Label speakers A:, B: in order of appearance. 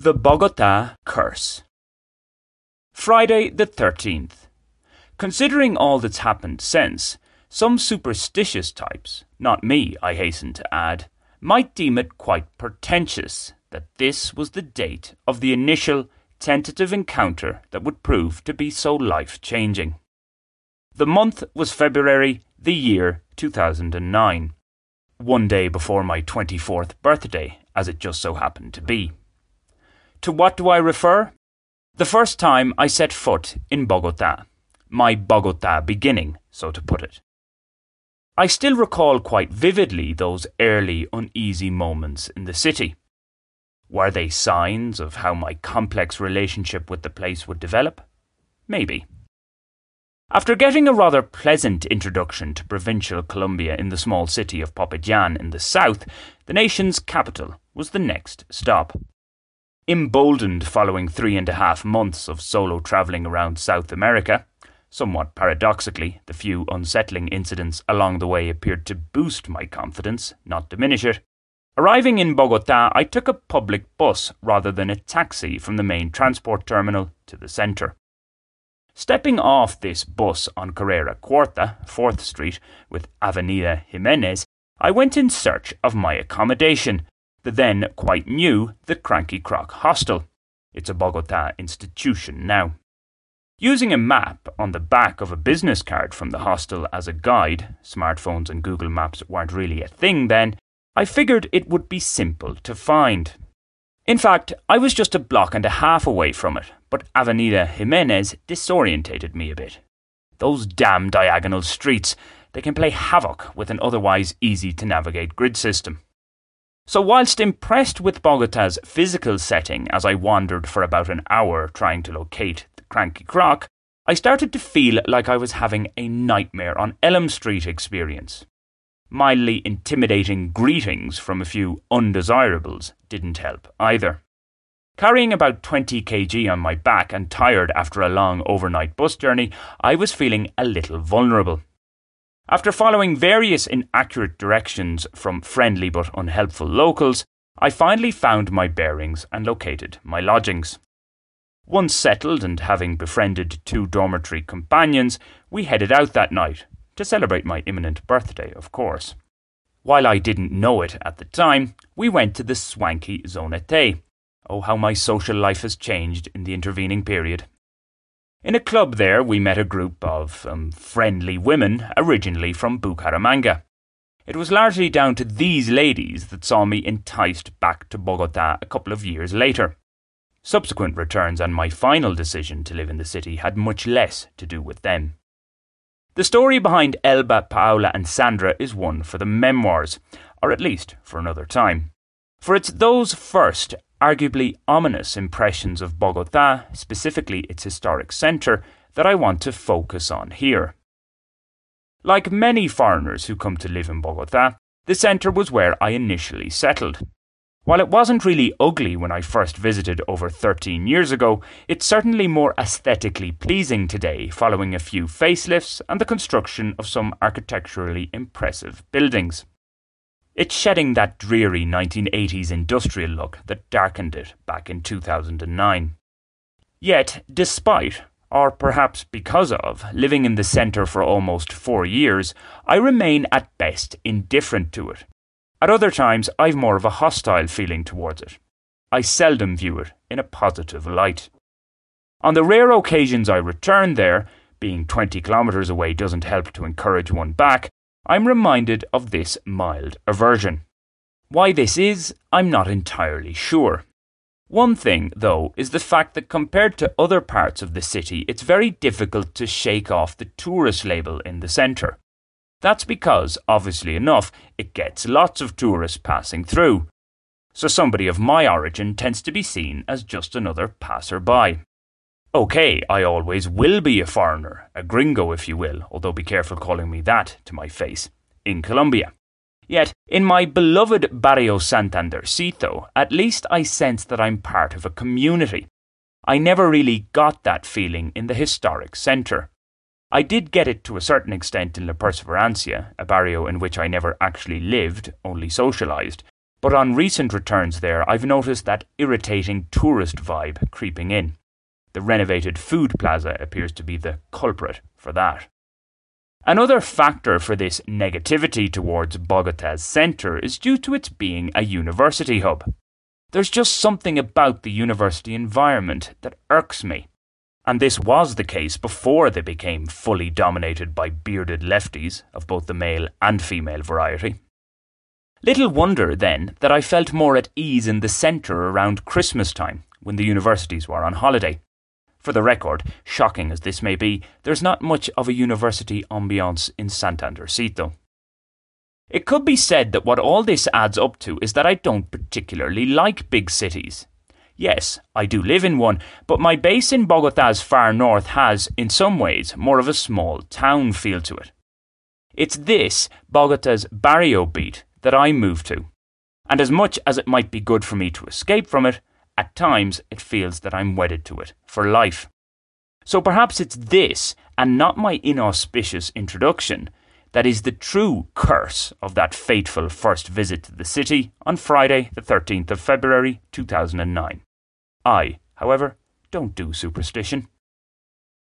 A: The Bogota Curse. Friday the 13th. Considering all that's happened since, some superstitious types, not me, I hasten to add, might deem it quite portentous that this was the date of the initial tentative encounter that would prove to be so life changing. The month was February, the year 2009, one day before my 24th birthday, as it just so happened to be. To what do I refer? The first time I set foot in Bogota, my Bogota beginning, so to put it. I still recall quite vividly those early uneasy moments in the city. Were they signs of how my complex relationship with the place would develop? Maybe. After getting a rather pleasant introduction to provincial Colombia in the small city of Popayán in the south, the nation's capital was the next stop. Emboldened following three and a half months of solo travelling around South America, somewhat paradoxically, the few unsettling incidents along the way appeared to boost my confidence, not diminish it. Arriving in Bogota, I took a public bus rather than a taxi from the main transport terminal to the centre. Stepping off this bus on Carrera Cuarta, 4th Street, with Avenida Jimenez, I went in search of my accommodation, the then quite new The Cranky Croc Hostel. It's a Bogota institution now. Using a map on the back of a business card from the hostel as a guide, smartphones and Google Maps weren't really a thing then, I figured it would be simple to find. In fact, I was just a block and a half away from it, but Avenida Jimenez disorientated me a bit. Those damn diagonal streets, they can play havoc with an otherwise easy to navigate grid system. So, whilst impressed with Bogota's physical setting as I wandered for about an hour trying to locate the cranky croc, I started to feel like I was having a nightmare on Elm Street experience. Mildly intimidating greetings from a few undesirables didn't help either. Carrying about 20 kg on my back and tired after a long overnight bus journey, I was feeling a little vulnerable. After following various inaccurate directions from friendly but unhelpful locals, I finally found my bearings and located my lodgings. Once settled and having befriended two dormitory companions, we headed out that night, to celebrate my imminent birthday, of course. While I didn't know it at the time, we went to the swanky Zona T. Oh, how my social life has changed in the intervening period. In a club there, we met a group of um, friendly women, originally from Bucaramanga. It was largely down to these ladies that saw me enticed back to Bogota a couple of years later. Subsequent returns and my final decision to live in the city had much less to do with them. The story behind Elba, Paola, and Sandra is one for the memoirs, or at least for another time. For it's those first arguably ominous impressions of Bogota, specifically its historic centre, that I want to focus on here. Like many foreigners who come to live in Bogota, the centre was where I initially settled. While it wasn't really ugly when I first visited over 13 years ago, it's certainly more aesthetically pleasing today following a few facelifts and the construction of some architecturally impressive buildings. It's shedding that dreary 1980s industrial look that darkened it back in 2009. Yet, despite, or perhaps because of, living in the centre for almost four years, I remain at best indifferent to it. At other times, I've more of a hostile feeling towards it. I seldom view it in a positive light. On the rare occasions I return there, being 20 kilometres away doesn't help to encourage one back, I'm reminded of this mild aversion. Why this is, I'm not entirely sure. One thing, though, is the fact that compared to other parts of the city, it's very difficult to shake off the tourist label in the centre. That's because, obviously enough, it gets lots of tourists passing through. So somebody of my origin tends to be seen as just another passer-by. Okay, I always will be a foreigner, a gringo if you will, although be careful calling me that to my face, in Colombia. Yet, in my beloved Barrio Santandercito, at least I sense that I'm part of a community. I never really got that feeling in the historic centre. I did get it to a certain extent in La Perseverancia, a barrio in which I never actually lived, only socialised, But on recent returns there, I've noticed that irritating tourist vibe creeping in. The renovated food plaza appears to be the culprit for that. Another factor for this negativity towards Bogota's centre is due to its being a university hub. There's just something about the university environment that irks me. And this was the case before they became fully dominated by bearded lefties of both the male and female variety. Little wonder, then, that I felt more at ease in the centre around Christmas time, when the universities were on holiday. For the record, shocking as this may be, there's not much of a university ambiance in Santandercito. It could be said that what all this adds up to is that I don't particularly like big cities. Yes, I do live in one, but my base in Bogota's far north has, in some ways, more of a small town feel to it. It's this, Bogota's barrio beat, that I move to. And as much as it might be good for me to escape from it, at times it feels that I'm wedded to it for life. So perhaps it's this, and not my inauspicious introduction, that is the true curse of that fateful first visit to the city on Friday, the 13th of February 2009. I, however, don't do superstition.